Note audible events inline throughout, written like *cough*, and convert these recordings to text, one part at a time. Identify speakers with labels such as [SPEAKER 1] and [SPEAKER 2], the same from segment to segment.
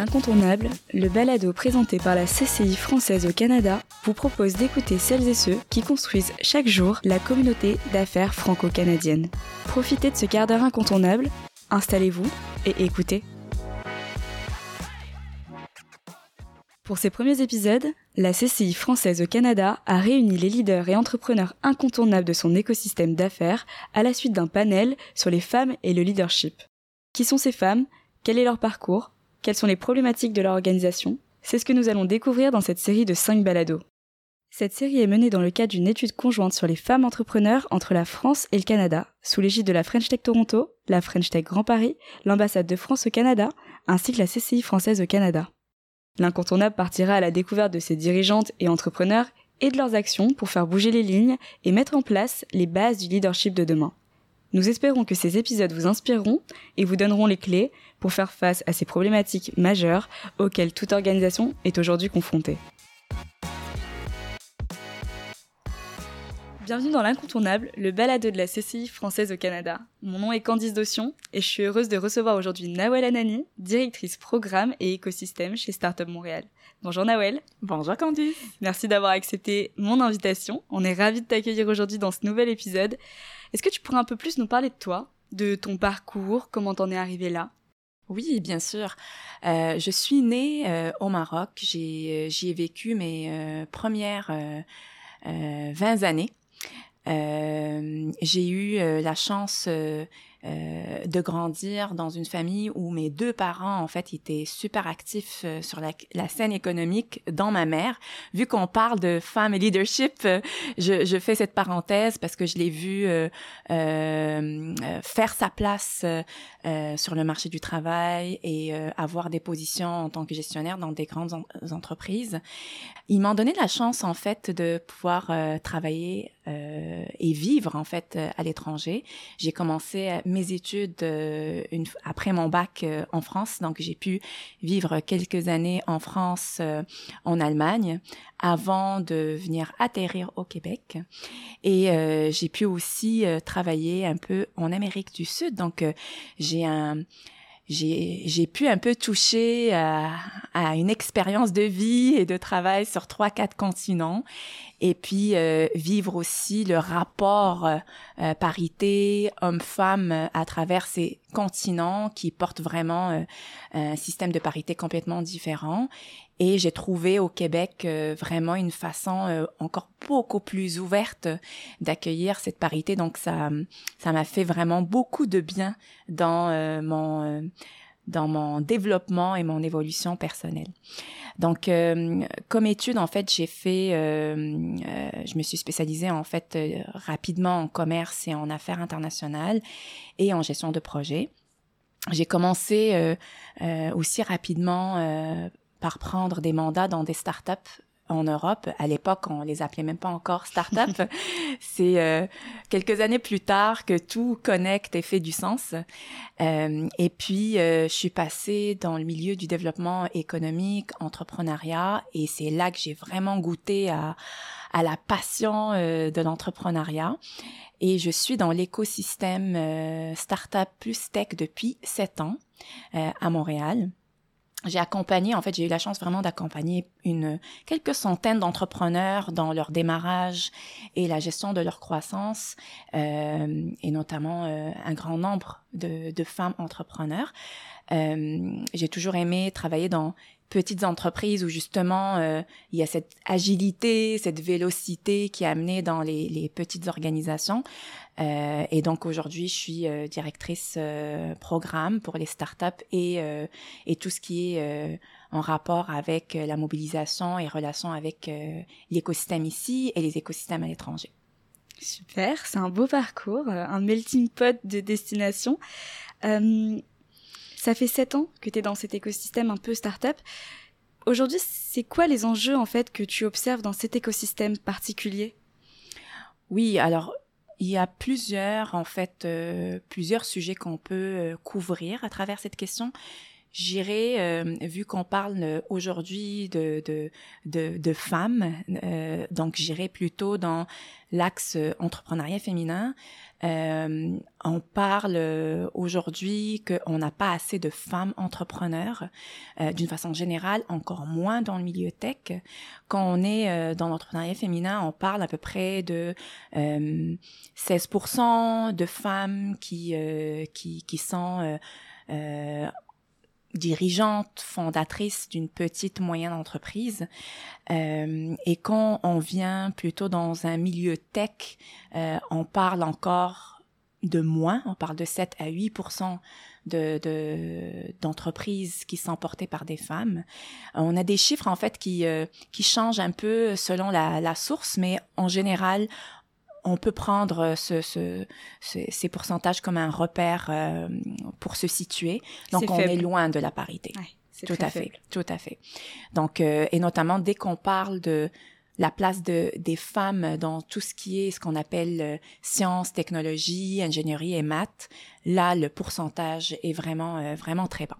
[SPEAKER 1] L'incontournable, le balado présenté par la CCI française au Canada, vous propose d'écouter celles et ceux qui construisent chaque jour la communauté d'affaires franco-canadienne. Profitez de ce quart d'heure incontournable, installez-vous et écoutez. Pour ces premiers épisodes, la CCI française au Canada a réuni les leaders et entrepreneurs incontournables de son écosystème d'affaires à la suite d'un panel sur les femmes et le leadership. Qui sont ces femmes? Quel est leur parcours? Quelles sont les problématiques de leur organisation C'est ce que nous allons découvrir dans cette série de 5 balados. Cette série est menée dans le cadre d'une étude conjointe sur les femmes entrepreneurs entre la France et le Canada, sous l'égide de la French Tech Toronto, la French Tech Grand Paris, l'ambassade de France au Canada, ainsi que la CCI française au Canada. L'incontournable partira à la découverte de ces dirigeantes et entrepreneurs et de leurs actions pour faire bouger les lignes et mettre en place les bases du leadership de demain. Nous espérons que ces épisodes vous inspireront et vous donneront les clés pour faire face à ces problématiques majeures auxquelles toute organisation est aujourd'hui confrontée. Bienvenue dans l'incontournable, le balado de la CCI française au Canada. Mon nom est Candice Dotion et je suis heureuse de recevoir aujourd'hui Nawel Anani, directrice programme et écosystème chez Startup Montréal. Bonjour Nawel.
[SPEAKER 2] Bonjour Candice.
[SPEAKER 1] Merci d'avoir accepté mon invitation. On est ravis de t'accueillir aujourd'hui dans ce nouvel épisode. Est-ce que tu pourrais un peu plus nous parler de toi, de ton parcours, comment t'en es arrivé là?
[SPEAKER 2] Oui, bien sûr. Euh, je suis née euh, au Maroc. Euh, j'y ai vécu mes premières 20 années. J'ai eu la chance euh, de grandir dans une famille où mes deux parents en fait étaient super actifs euh, sur la, scène économique dans ma mère. Vu qu'on parle de femmes et leadership, euh, je, je, fais cette parenthèse parce que je l'ai vu faire sa place sur le marché du travail et avoir des positions en tant que gestionnaire dans des grandes entreprises. Ils m'ont donné la chance en fait de pouvoir travailler et vivre en fait à l'étranger. J'ai commencé mes études euh, après mon bac euh, en France. Donc, j'ai pu vivre quelques années en France, euh, en Allemagne, avant de venir atterrir au Québec. Et j'ai pu aussi travailler un peu en Amérique du Sud. Donc, j'ai un j'ai pu un peu toucher à, à une expérience de vie et de travail sur trois, quatre continents et puis euh, vivre aussi le rapport euh, euh, parité homme-femme à travers ces continents qui portent vraiment un système de parité complètement différent. Et j'ai trouvé au Québec vraiment une façon encore beaucoup plus ouverte d'accueillir cette parité. Donc ça, ça m'a fait vraiment beaucoup de bien dans mon dans mon développement et mon évolution personnelle. Donc, euh, comme étude, en fait, j'ai fait, euh, euh, je me suis spécialisée en fait rapidement en commerce et en affaires internationales et en gestion de projets. J'ai commencé aussi rapidement par prendre des mandats dans des startups en Europe. À l'époque, on les appelait même pas encore start-up. *laughs* C'est euh, quelques années plus tard que tout connecte et fait du sens. Euh, et puis, euh, je suis passée dans le milieu du développement économique, entrepreneuriat, et c'est là que j'ai vraiment goûté à, à la passion de l'entrepreneuriat. Et je suis dans l'écosystème startup plus tech depuis sept ans à Montréal j'ai accompagné, en fait, j'ai eu la chance vraiment d'accompagner une quelques centaines d'entrepreneurs dans leur démarrage et la gestion de leur croissance, euh, et notamment euh, un grand nombre de, de femmes entrepreneurs. Euh, j'ai toujours aimé travailler dans petites entreprises où justement euh, il y a cette agilité, cette vélocité qui est amenée dans les, les petites organisations. Euh, et donc aujourd'hui, je suis euh, directrice euh, programme pour les startups et et tout ce qui est en rapport avec la mobilisation et relation avec l'écosystème ici et les écosystèmes à l'étranger.
[SPEAKER 1] Super, c'est un beau parcours, un melting pot de destination. Ça fait sept ans que tu es dans cet écosystème un peu start-up. Aujourd'hui, c'est quoi les enjeux en fait que tu observes dans cet écosystème particulier?
[SPEAKER 2] Oui, alors il y a plusieurs en fait euh, plusieurs sujets qu'on peut euh, couvrir à travers cette question. J'irai, euh, vu qu'on parle aujourd'hui de, de, de, de femmes, euh, donc j'irai plutôt dans l'axe entrepreneuriat féminin. Euh, on parle aujourd'hui qu'on n'a pas assez de femmes entrepreneurs, d'une façon générale, encore moins dans le milieu tech. Quand on est dans l'entrepreneuriat féminin, on parle à peu près de 16% de femmes qui, qui, qui sont dirigeante, fondatrice d'une petite moyenne entreprise. Euh, et quand on vient plutôt dans un milieu tech, euh, on parle encore de moins, on parle de 7 à 8% de d'entreprises qui sont portées par des femmes. On a des chiffres en fait qui euh, qui changent un peu selon la, la source, mais en général, on peut prendre ce, ce, ces pourcentages comme un repère euh, pour se situer. Donc, on est loin de la parité. tout à fait, tout à fait. Donc, euh, et notamment dès qu'on parle de la place de, des femmes dans tout ce qui est ce qu'on appelle euh, sciences, technologies, ingénierie et maths, là, le pourcentage est vraiment, vraiment très bas.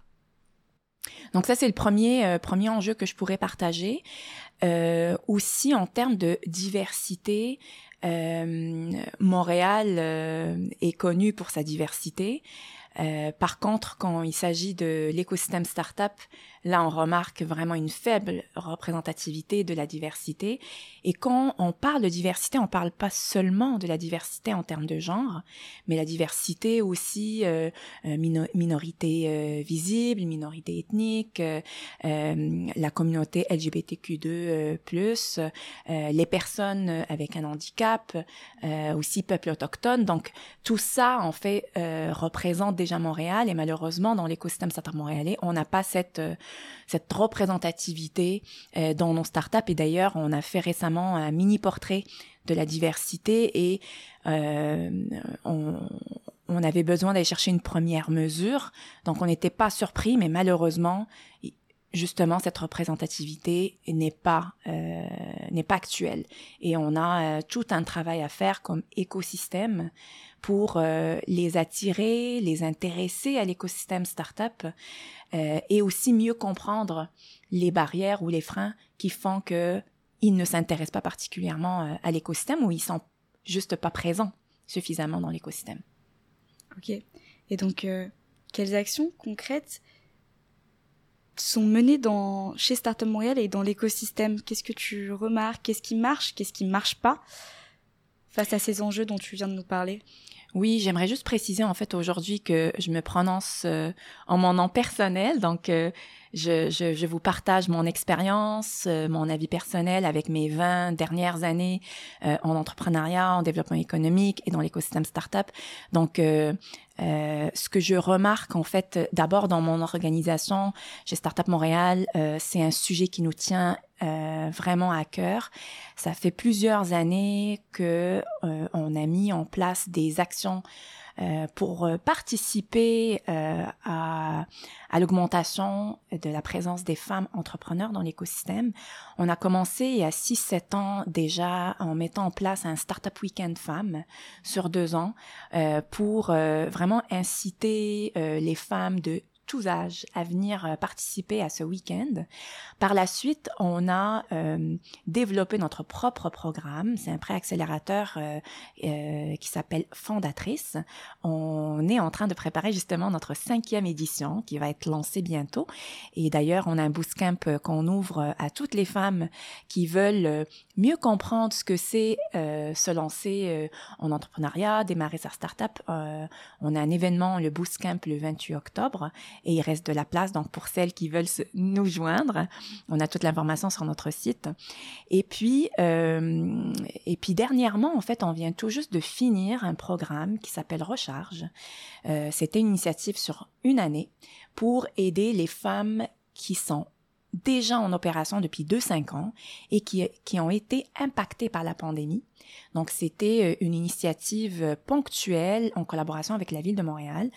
[SPEAKER 2] Donc ça, c'est le premier, premier enjeu que je pourrais partager. aussi en termes de diversité, euh, Montréal euh, est connu pour sa diversité. Euh, par contre, quand il s'agit de l'écosystème startup, Là, on remarque vraiment une faible représentativité de la diversité. Et quand on parle de diversité, on parle pas seulement de la diversité en termes de genre, mais la diversité aussi euh, euh minorité euh, visible, minorité ethnique, la communauté LGBTQ2+, les personnes avec un handicap, aussi peuple autochtone. Donc, tout ça, en fait, représente déjà Montréal. Et malheureusement, dans l'écosystème startup montréalais, on n'a pas cette cette représentativité euh, dans nos startups. Et d'ailleurs, on a fait récemment un mini portrait de la diversité et euh, on, on avait besoin d'aller chercher une première mesure. Donc, on n'était pas surpris, mais malheureusement, justement cette représentativité n'est pas euh, n'est pas actuelle et on a euh, tout un travail à faire comme écosystème pour euh, les attirer, les intéresser à l'écosystème startup euh, et aussi mieux comprendre les barrières ou les freins qui font que ils ne s'intéressent pas particulièrement à l'écosystème ou ils sont juste pas présents suffisamment dans l'écosystème.
[SPEAKER 1] Ok. Et donc, quelles actions concrètes sont menées dans, chez Startup Montréal et dans l'écosystème. Qu'est-ce que tu remarques? Qu'est-ce qui marche? Qu'est-ce qui marche pas? Face à ces enjeux dont tu viens de nous parler
[SPEAKER 2] oui, j'aimerais juste préciser en fait aujourd'hui que je me prononce euh, en mon nom personnel, donc euh, je, je, je, vous partage mon expérience, euh, mon avis personnel avec mes 20 dernières années euh, en entrepreneuriat, en développement économique et dans l'écosystème startup. Donc, euh, ce que je remarque en fait, d'abord dans mon organisation chez Startup Montréal, c'est un sujet qui nous tient vraiment à cœur. Ça fait plusieurs années que on a mis en place des actions euh, pour euh, participer euh, à, à l'augmentation de la présence des femmes entrepreneurs dans l'écosystème. On a commencé il y a 6-7 ans déjà en mettant en place un Startup Weekend Femmes sur deux ans pour vraiment inciter les femmes de tous à venir euh, participer à ce week-end. Par la suite, on a euh, développé notre propre programme. C'est un préaccélérateur euh, euh, qui s'appelle Fondatrice. On est en train de préparer justement notre cinquième édition qui va être lancée bientôt. Et d'ailleurs, on a un bootcamp qu'on ouvre à toutes les femmes qui veulent mieux comprendre ce que c'est se lancer en entrepreneuriat, démarrer sa start-up. on a un événement, le bootcamp, le 28 octobre et il reste de la place. Donc, pour celles qui veulent nous joindre, on a toute l'information sur notre site. Et puis, euh, et puis dernièrement, en fait, on vient tout juste de finir un programme qui s'appelle Recharge. Euh, C'était une initiative sur une année pour aider les femmes qui sont déjà en opération depuis 2-5 ans et qui, qui ont été impactés par la pandémie. Donc, c'était une initiative ponctuelle en collaboration avec la ville de Montréal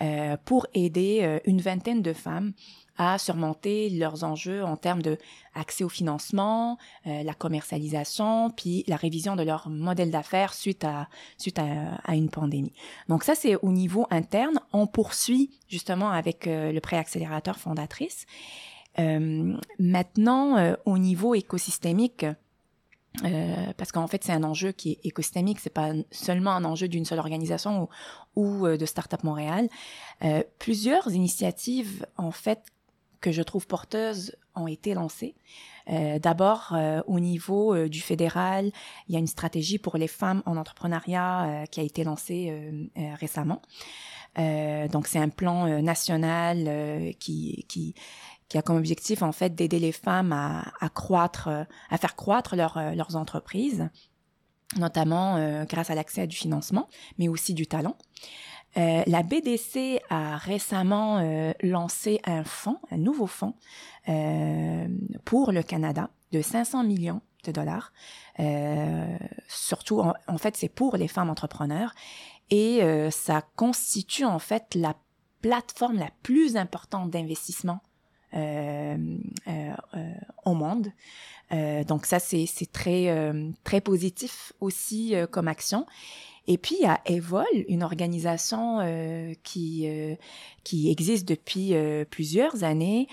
[SPEAKER 2] euh, pour aider une vingtaine de femmes à surmonter leurs enjeux en termes de accès au financement, euh, la commercialisation, puis la révision de leur modèle d'affaires suite à suite à, une pandémie. Donc ça c'est au niveau interne. On poursuit justement avec euh, le préaccélérateur fondatrice. Euh, maintenant au niveau écosystémique. parce qu'en fait, c'est un enjeu qui est écosystémique, c'est pas seulement un enjeu d'une seule organisation ou, ou de Startup Montréal. plusieurs initiatives, en fait, que je trouve porteuses ont été lancées. Euh, D'abord, euh, au niveau euh, du fédéral, il y a une stratégie pour les femmes en entrepreneuriat euh, qui a été lancée récemment. donc, c'est un plan national qui, qui, qui a comme objectif en fait d'aider les femmes à, à croître, à faire croître leur, leurs entreprises, notamment grâce à l'accès à du financement, mais aussi du talent. Euh, la BDC a récemment euh, lancé un fonds, un nouveau fonds euh, pour le Canada de 500 millions de dollars. surtout, en, fait, c'est pour les femmes entrepreneurs et ça constitue en fait la plateforme la plus importante d'investissement au monde. donc ça, c'est très très positif aussi comme action. Et puis, il y a Evol, une organisation euh, qui, euh, qui existe depuis euh, plusieurs années,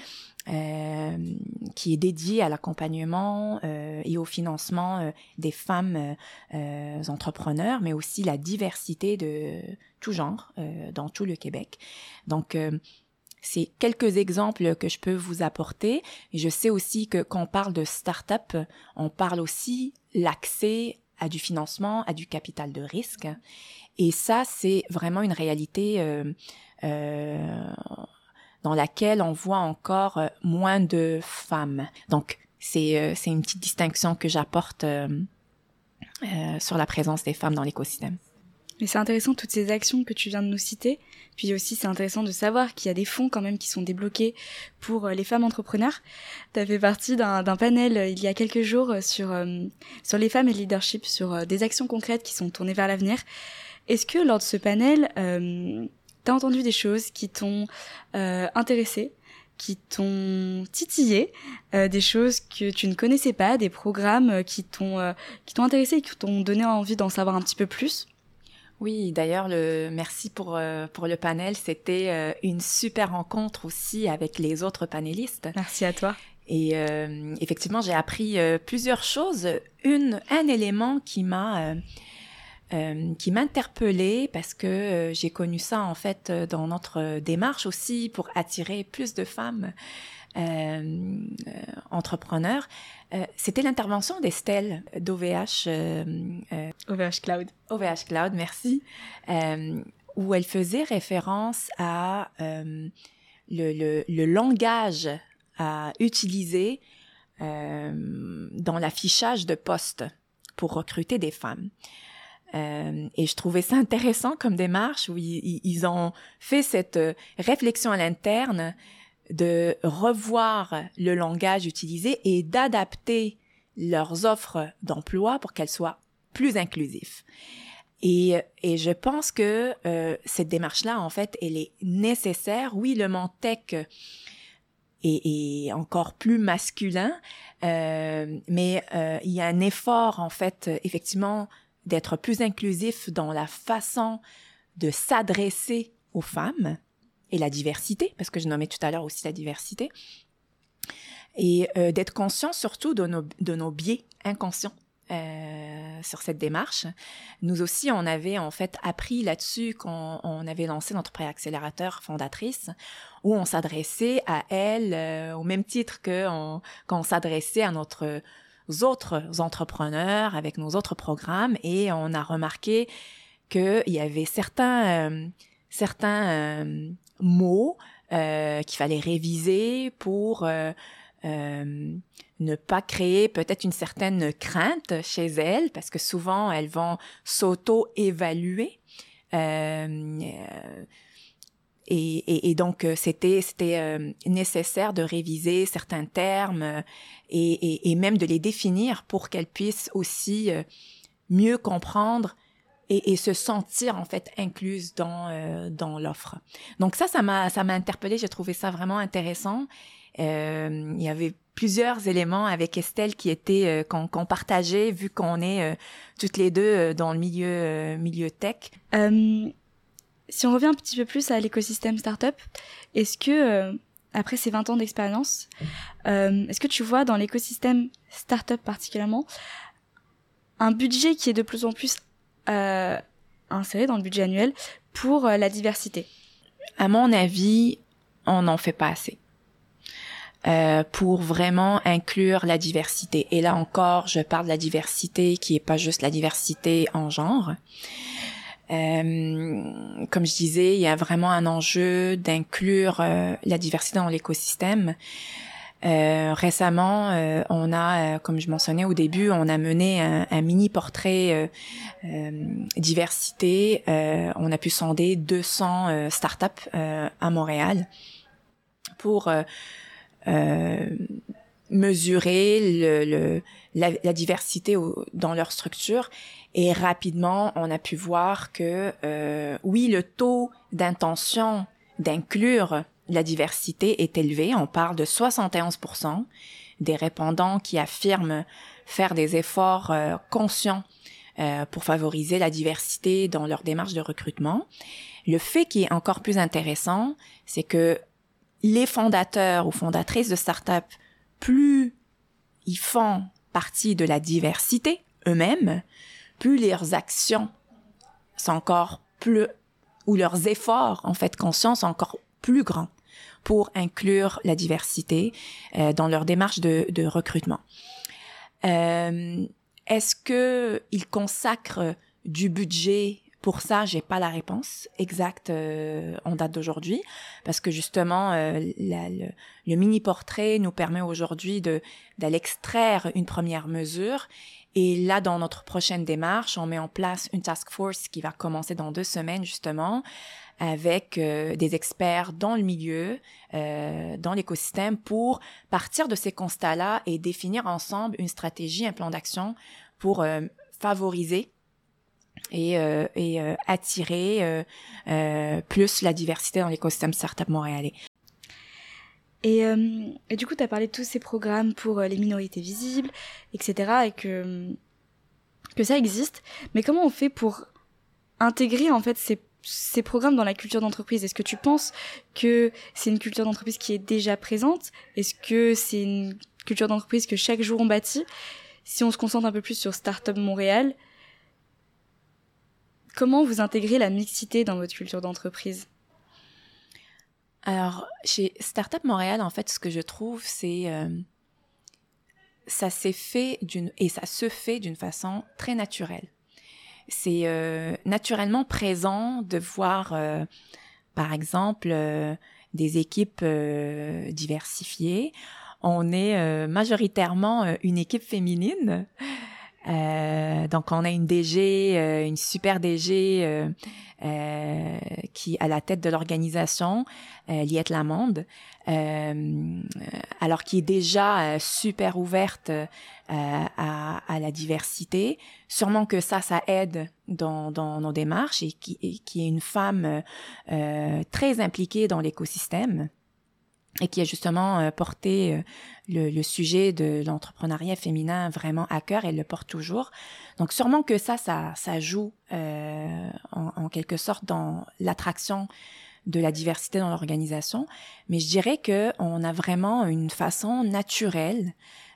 [SPEAKER 2] qui est dédiée à l'accompagnement et au financement des femmes entrepreneurs, mais aussi la diversité de tout genre dans tout le Québec. Donc, c'est quelques exemples que je peux vous apporter. Je sais aussi que quand on parle de start-up, on parle aussi l'accès à du financement, à du capital de risque. Et ça, c'est vraiment une réalité euh, euh, dans laquelle on voit encore euh, moins de femmes. Donc, c'est c'est une petite distinction que j'apporte sur la présence des femmes dans l'écosystème.
[SPEAKER 1] Mais c'est intéressant toutes ces actions que tu viens de nous citer. Puis aussi, c'est intéressant de savoir qu'il y a des fonds quand même qui sont débloqués pour euh, les femmes entrepreneurs. Tu as fait partie d'un panel euh, il y a quelques jours euh, sur, sur les femmes et le leadership, sur des actions concrètes qui sont tournées vers l'avenir. Est-ce que lors de ce panel, euh, tu as entendu des choses qui t'ont euh, intéressé qui t'ont titillé, des choses que tu ne connaissais pas, des programmes qui t'ont qui t'ont intéressé et qui t'ont donné envie d'en savoir un petit peu plus?
[SPEAKER 2] Oui, d'ailleurs, le merci pour euh, pour le panel. C'était euh, une super rencontre aussi avec les autres panélistes.
[SPEAKER 1] Merci à toi.
[SPEAKER 2] Et euh, effectivement, j'ai appris plusieurs choses. Une, un élément qui m'a qui m'a interpellée parce que j'ai connu ça en fait dans notre démarche aussi pour attirer plus de femmes entrepreneurs, euh, c'était l'intervention d'Estelle d'OVH.
[SPEAKER 1] OVH Cloud.
[SPEAKER 2] OVH Cloud, merci. où elle faisait référence à le, le, le, langage à utiliser dans l'affichage de postes pour recruter des femmes. Euh, et je trouvais ça intéressant comme démarche où ils, ils ont fait cette réflexion à l'interne de revoir le langage utilisé et d'adapter leurs offres d'emploi pour qu'elles soient plus inclusives. Et, et je pense que euh, cette démarche-là, en fait, elle est nécessaire. Oui, le Mentec est, est encore plus masculin, euh, mais euh, il y a un effort, en fait, effectivement, d'être plus inclusif dans la façon de s'adresser aux femmes et la diversité, parce que je nommais tout à l'heure aussi la diversité, et euh, d'être conscient surtout de nos, de nos biais inconscients euh, sur cette démarche. Nous aussi, on avait en fait appris là-dessus quand on avait lancé notre préaccélérateur fondatrice, où on s'adressait à elle euh, au même titre que on, quand on s'adressait à notre autres entrepreneurs avec nos autres programmes, et on a remarqué qu'il y avait certains euh, certains mots euh, qu'il fallait réviser pour euh, euh, ne pas créer peut-être une certaine crainte chez elles, parce que souvent elles vont s'auto-évaluer. et, et, donc c'était c'était nécessaire de réviser certains termes et, et, même de les définir pour qu'elles puissent aussi mieux comprendre et, se sentir en fait incluse dans dans l'offre. Donc ça ça m'a ça m'a interpellée, j'ai trouvé ça vraiment intéressant. il y avait plusieurs éléments avec Estelle qui étaient euh, qu'on partageait vu qu'on est euh, toutes les deux euh, dans le milieu milieu tech.
[SPEAKER 1] si on revient un petit peu plus à l'écosystème startup, est-ce que après ces 20 ans d'expérience, est-ce que tu vois dans l'écosystème startup particulièrement un budget qui est de plus en plus inséré dans le budget annuel pour la diversité
[SPEAKER 2] À mon avis, on n'en fait pas assez. Euh, pour vraiment inclure la diversité. Et là encore, je parle de la diversité qui est pas juste la diversité en genre. Euh, comme je disais, il y a vraiment un enjeu d'inclure euh, la diversité dans l'écosystème. Euh, récemment, on a, comme je mentionnais au début, on a mené un, un mini portrait diversité. on a pu sonder 200 startups à Montréal pour euh, mesurer le, le la, diversité dans leur structure et rapidement on a pu voir que euh, oui le taux d'intention d'inclure la diversité est élevé on parle de 71% des répondants qui affirment faire des efforts euh, conscients euh, pour favoriser la diversité dans leur démarche de recrutement. Le fait qui est encore plus intéressant, c'est que les fondateurs ou fondatrices de start-up, plus ils font partie de la diversité eux-mêmes, plus leurs actions sont encore plus, ou leurs efforts, en fait, conscients sont encore plus grands pour inclure la diversité euh, dans leur démarche de, recrutement. Euh, Est-ce que ils consacrent du budget pour ça, j'ai pas la réponse exacte euh, en date d'aujourd'hui, parce que justement, le, mini portrait nous permet aujourd'hui de d'aller extraire une première mesure. Et là, dans notre prochaine démarche, on met en place une task force qui va commencer dans deux semaines justement, avec euh, des experts dans le milieu, dans l'écosystème, pour partir de ces constats-là et définir ensemble une stratégie, un plan d'action pour favoriser et, euh, et euh, attirer euh, plus la diversité dans l'écosystème startup montréalais.
[SPEAKER 1] Et, et, du coup, tu as parlé de tous ces programmes pour les minorités visibles, etc. et que, que ça existe. Mais comment on fait pour intégrer en fait ces, ces programmes dans la culture d'entreprise? Est-ce que tu penses que c'est une culture d'entreprise qui est déjà présente? Est-ce que c'est une culture d'entreprise que chaque jour on bâtit? Si on se concentre un peu plus sur Startup Montréal, Comment vous intégrez la mixité dans votre culture d'entreprise?
[SPEAKER 2] Alors, chez Startup Montréal, en fait, ce que je trouve, c'est euh, ça s'est fait et ça se fait d'une façon très naturelle. C'est euh, naturellement présent de voir, euh, par exemple, des équipes diversifiées. On est majoritairement une équipe féminine. Euh, donc on a une DG, euh, une super DG euh, euh, qui à la tête de l'organisation, Liette Lamonde, alors qui est déjà super ouverte à, à, la diversité. Sûrement que ça, ça aide dans, dans nos démarches et qui, et qui est une femme très impliquée dans l'écosystème et qui a justement euh, porté euh, le, sujet de l'entrepreneuriat féminin vraiment à cœur. Elle le porte toujours. Donc sûrement que ça, ça, ça joue euh, en, en, quelque sorte dans l'attraction de la diversité dans l'organisation. Mais je dirais que on a vraiment une façon naturelle.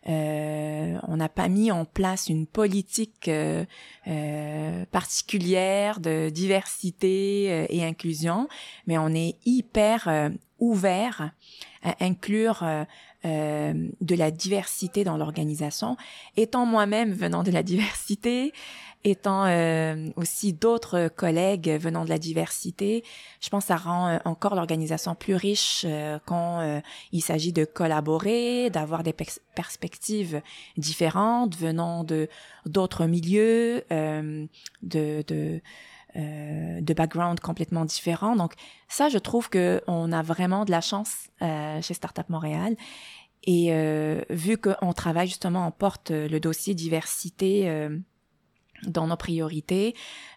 [SPEAKER 2] Euh, on n'a pas mis en place une politique euh, particulière de diversité et inclusion, mais on est hyper ouvert à inclure euh, euh, de la diversité dans l'organisation. Étant moi-même venant de la *laughs* diversité, étant euh, aussi d'autres collègues venant de la diversité, je pense que ça rend encore l'organisation plus riche quand il s'agit de collaborer, d'avoir des perspectives différentes venant de d'autres milieux, de, de de background complètement différents. Donc ça, je trouve que on a vraiment de la chance chez Startup Montréal. Et vu qu'on travaille justement, on porte le dossier diversité dans nos priorités,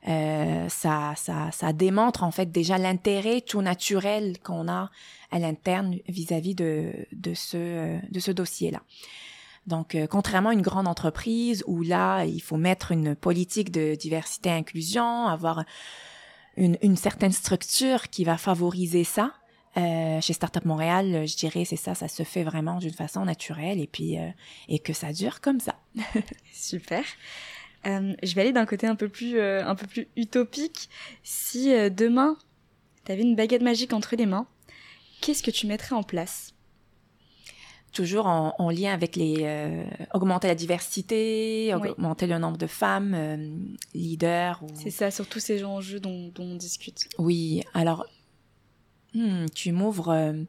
[SPEAKER 2] euh, ça, ça, ça démontre en fait déjà l'intérêt tout naturel qu'on a à l'interne vis-à-vis de, de ce, de ce dossier-là. Donc, euh, contrairement à une grande entreprise où là, il faut mettre une politique de diversité et inclusion, avoir une, une certaine structure qui va favoriser ça. Euh, chez Startup Montréal, je dirais c'est ça, ça se fait vraiment d'une façon naturelle et puis euh, et que ça dure comme ça. *laughs*
[SPEAKER 1] Super. Euh, je vais aller d'un côté un peu plus, euh, un peu plus utopique. Si euh, demain, tu avais une baguette magique entre les mains, qu'est-ce que tu mettrais en place?
[SPEAKER 2] Toujours en, lien avec les augmenter la diversité, augmenter le nombre de femmes leaders.
[SPEAKER 1] C'est ça, sur tous ces enjeux dont, dont on discute.
[SPEAKER 2] Oui, alors hmm, tu m'ouvres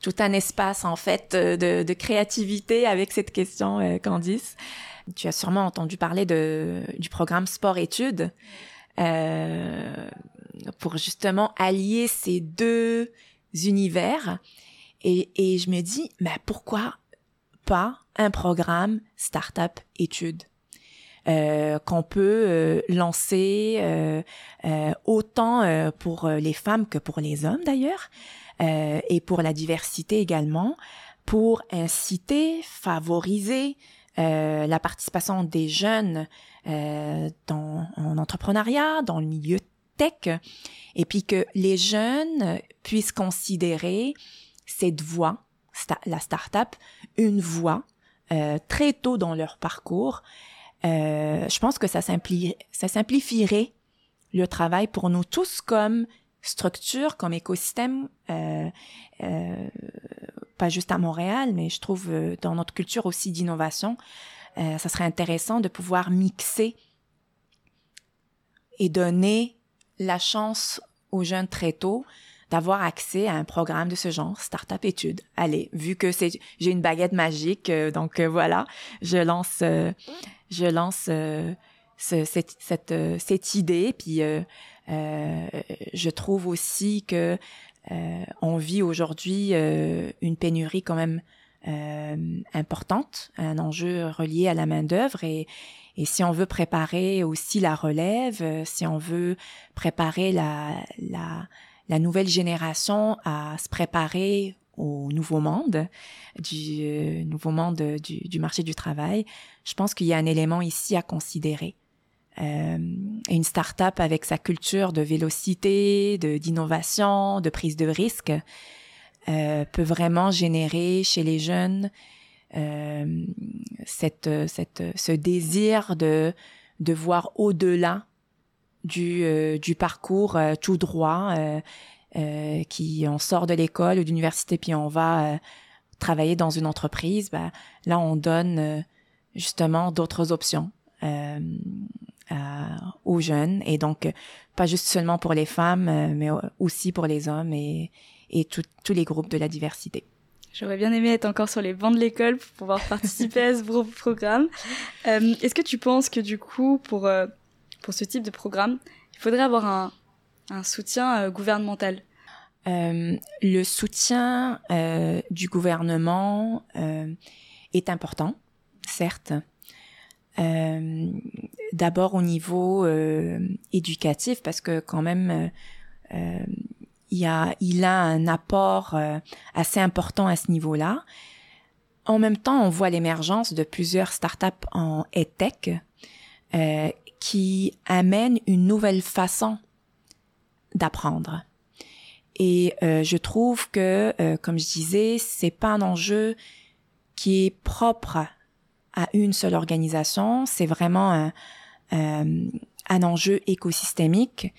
[SPEAKER 2] tout un espace en fait de, de créativité avec cette question, Candice tu as sûrement entendu parler de, du programme sport-études euh, pour justement allier ces deux univers. Et, et je me dis, mais pourquoi pas un programme start-up études? Euh, qu'on peut euh, lancer euh, euh autant euh, pour les femmes que pour les hommes d'ailleurs, et pour la diversité également, pour inciter, favoriser la participation des jeunes dans, en dans le milieu tech, et puis que les jeunes puissent considérer cette voie, la start-up, une voie euh, très tôt dans leur parcours. Je pense que ça, simplifierait le travail pour nous tous comme structure, comme écosystème, euh, euh, pas juste à Montréal, mais je trouve euh, dans notre culture aussi d'innovation, euh, ça serait intéressant de pouvoir mixer et donner la chance aux jeunes très tôt d'avoir accès à un programme de ce genre, Startup Études. Allez, vu que j'ai une baguette magique, euh, donc voilà, je lance je lance cette, cette, cette idée, puis je trouve aussi que euh, on vit aujourd'hui euh, une pénurie quand même euh, importante, un enjeu relié à la main d'œuvre et, et si on veut préparer aussi la relève, si on veut préparer la, la, la nouvelle génération à se préparer au nouveau monde, du nouveau monde du, du, marché du travail, je pense qu'il y a un élément ici à considérer. Euh, une start-up avec sa culture de vélocité, d'innovation, de prise de risque euh, peut vraiment générer chez les jeunes euh, cette, ce désir de, de voir au-delà du, euh, du parcours euh, tout droit, euh, qui on sort de l'école ou d'université puis on va travailler dans une entreprise. Ben, là, on donne justement d'autres options. Euh, euh, aux jeunes et donc pas juste seulement pour les femmes, euh, mais aussi pour les hommes et, et tous les groupes de la diversité.
[SPEAKER 1] J'aurais bien aimé être encore sur les bancs de l'école pour pouvoir participer à ce programme. Euh, Est-ce que tu penses que du coup, pour, euh, pour ce type de programme, il faudrait avoir un, un soutien euh, gouvernemental
[SPEAKER 2] euh, Le soutien du gouvernement est important, certes, euh, d'abord au niveau euh, éducatif parce que quand même euh, il a il a un apport assez important à ce niveau-là. En même temps, on voit l'émergence de plusieurs startups en edtech euh, qui amènent une nouvelle façon d'apprendre. Et euh, je trouve que, euh, comme je disais, c'est pas un enjeu qui est propre à une seule organisation. C'est vraiment un, euh, un enjeu écosystémique.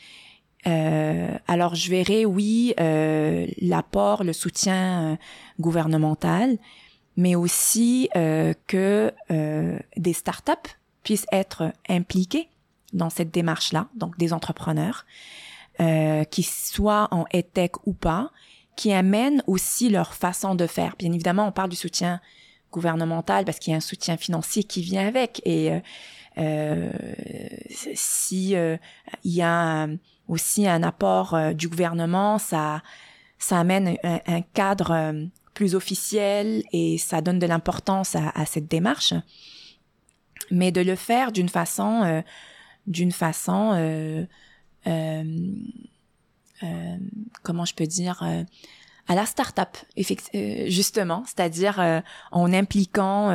[SPEAKER 2] Euh, alors je verrai, oui, euh, l'apport, le soutien gouvernemental, mais aussi que des startups puissent être impliquées dans cette démarche-là, donc des entrepreneurs, qui soient en EdTech ou pas, qui amènent aussi leur façon de faire. Bien évidemment, on parle du soutien gouvernemental parce qu'il y a un soutien financier qui vient avec. Et euh, si il y a aussi un apport du gouvernement, ça ça amène un, cadre plus officiel et ça donne de l'importance à, à, cette démarche. Mais de le faire d'une façon, d'une façon euh, euh, comment je peux dire euh, à la start-up, justement, c'est-à-dire en impliquant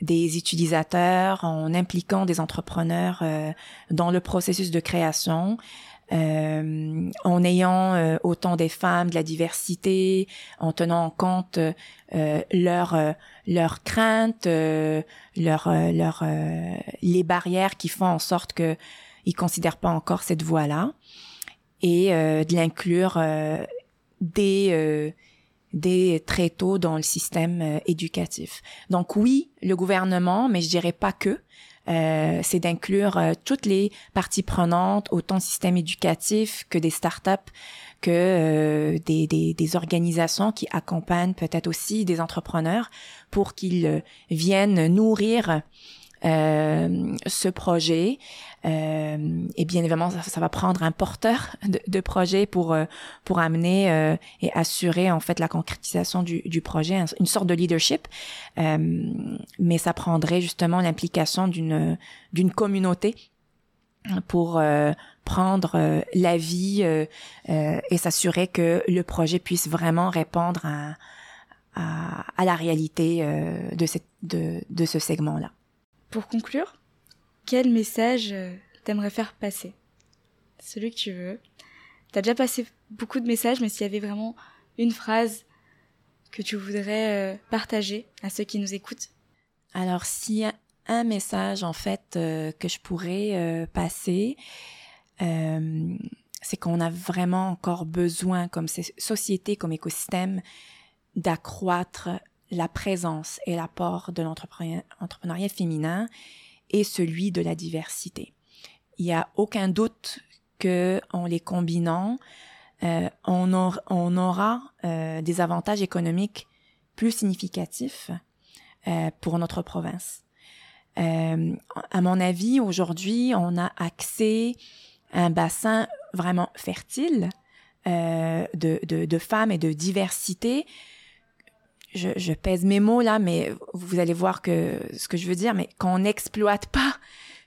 [SPEAKER 2] des utilisateurs, en impliquant des entrepreneurs dans le processus de création, euh, en ayant autant des femmes, de la diversité, en tenant en compte euh, leurs leurs craintes, leurs leur, les barrières qui font en sorte que ils considèrent pas encore cette voie-là et euh, de l'inclure euh, dès, euh, très tôt dans le système euh, éducatif. Donc oui, le gouvernement, mais je dirais pas que, euh, c'est d'inclure toutes les parties prenantes, autant système éducatif que des startups, que des, des, des, organisations qui accompagnent peut-être aussi des entrepreneurs pour qu'ils viennent nourrir euh, ce projet. Euh, et bien évidemment, ça, va prendre un porteur de, projet pour euh, pour amener euh, et assurer en fait la concrétisation du, du projet, une sorte de leadership. mais ça prendrait justement l'implication d'une d'une communauté pour prendre l'avis et s'assurer que le projet puisse vraiment répondre à, à, à la réalité de, cette, de, de ce segment-là.
[SPEAKER 1] Pour conclure, quel message euh, t'aimerais faire passer? Celui que tu veux. T'as déjà passé beaucoup de messages, mais s'il y avait vraiment une phrase que tu voudrais euh, partager à ceux qui nous écoutent?
[SPEAKER 2] Alors, s'il y a un message, en fait, euh, que je pourrais passer, c'est qu'on a vraiment encore besoin, comme société, comme écosystème, d'accroître la présence et l'apport de l'entrepreneuriat féminin et celui de la diversité. Il n'y a aucun doute que en les combinant, euh, on, aura euh, des avantages économiques plus significatifs euh, pour notre province. À mon avis, aujourd'hui, on a accès à un bassin vraiment fertile de, de, femmes et de diversité je, pèse mes mots là, mais vous allez voir que ce que je veux dire, mais qu'on n'exploite pas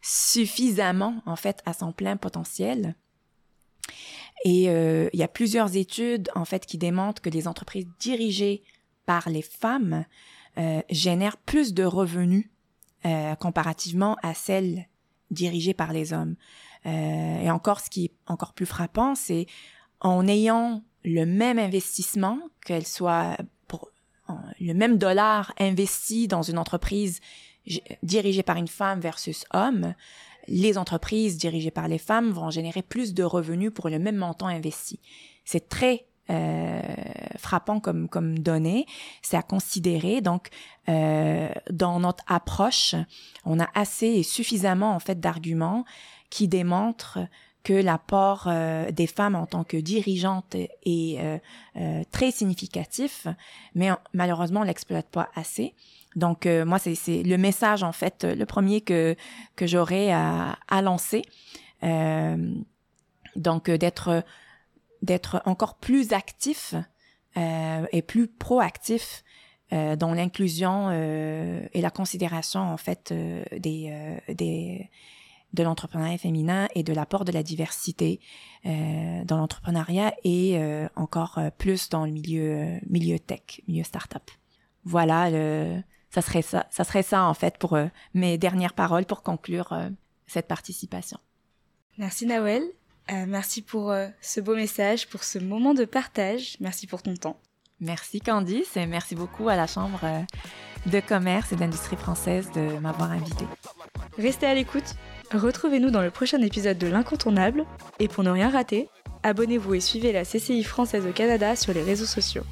[SPEAKER 2] suffisamment en fait à son plein potentiel. Et euh, il y a plusieurs études en fait qui démontrent que les entreprises dirigées par les femmes euh, génèrent plus de revenus euh, comparativement à celles dirigées par les hommes. Et encore, ce qui est encore plus frappant, c'est en ayant le même investissement, qu'elle soit le même dollar investi dans une entreprise dirigée par une femme versus homme, les entreprises dirigées par les femmes vont générer plus de revenus pour le même montant investi. C'est très euh, frappant comme comme c'est à considérer. Donc, euh, dans notre approche, on a assez et suffisamment en fait d'arguments qui démontrent que l'apport euh, des femmes en tant que dirigeantes est euh, euh, très significatif, mais malheureusement on l'exploite pas assez. Donc moi c'est le message en fait le premier que que j'aurais à, lancer. donc d'être encore plus actif et plus proactif dans l'inclusion et la considération en fait des des de l'entrepreneuriat féminin et de l'apport de la diversité euh, dans l'entrepreneuriat et euh, encore euh, plus dans le milieu milieu tech, milieu startup. Voilà, le, ça serait ça, ça serait ça en fait pour mes dernières paroles pour conclure cette participation.
[SPEAKER 1] Merci Nawel, merci pour ce beau message, pour ce moment de partage, merci pour ton temps.
[SPEAKER 2] Merci Candice et merci beaucoup à la Chambre de commerce et d'industrie française de m'avoir invité.
[SPEAKER 1] Restez à l'écoute. Retrouvez-nous dans le prochain épisode de L'Incontournable. Et pour ne rien rater, abonnez-vous et suivez la CCI française au Canada sur les réseaux sociaux.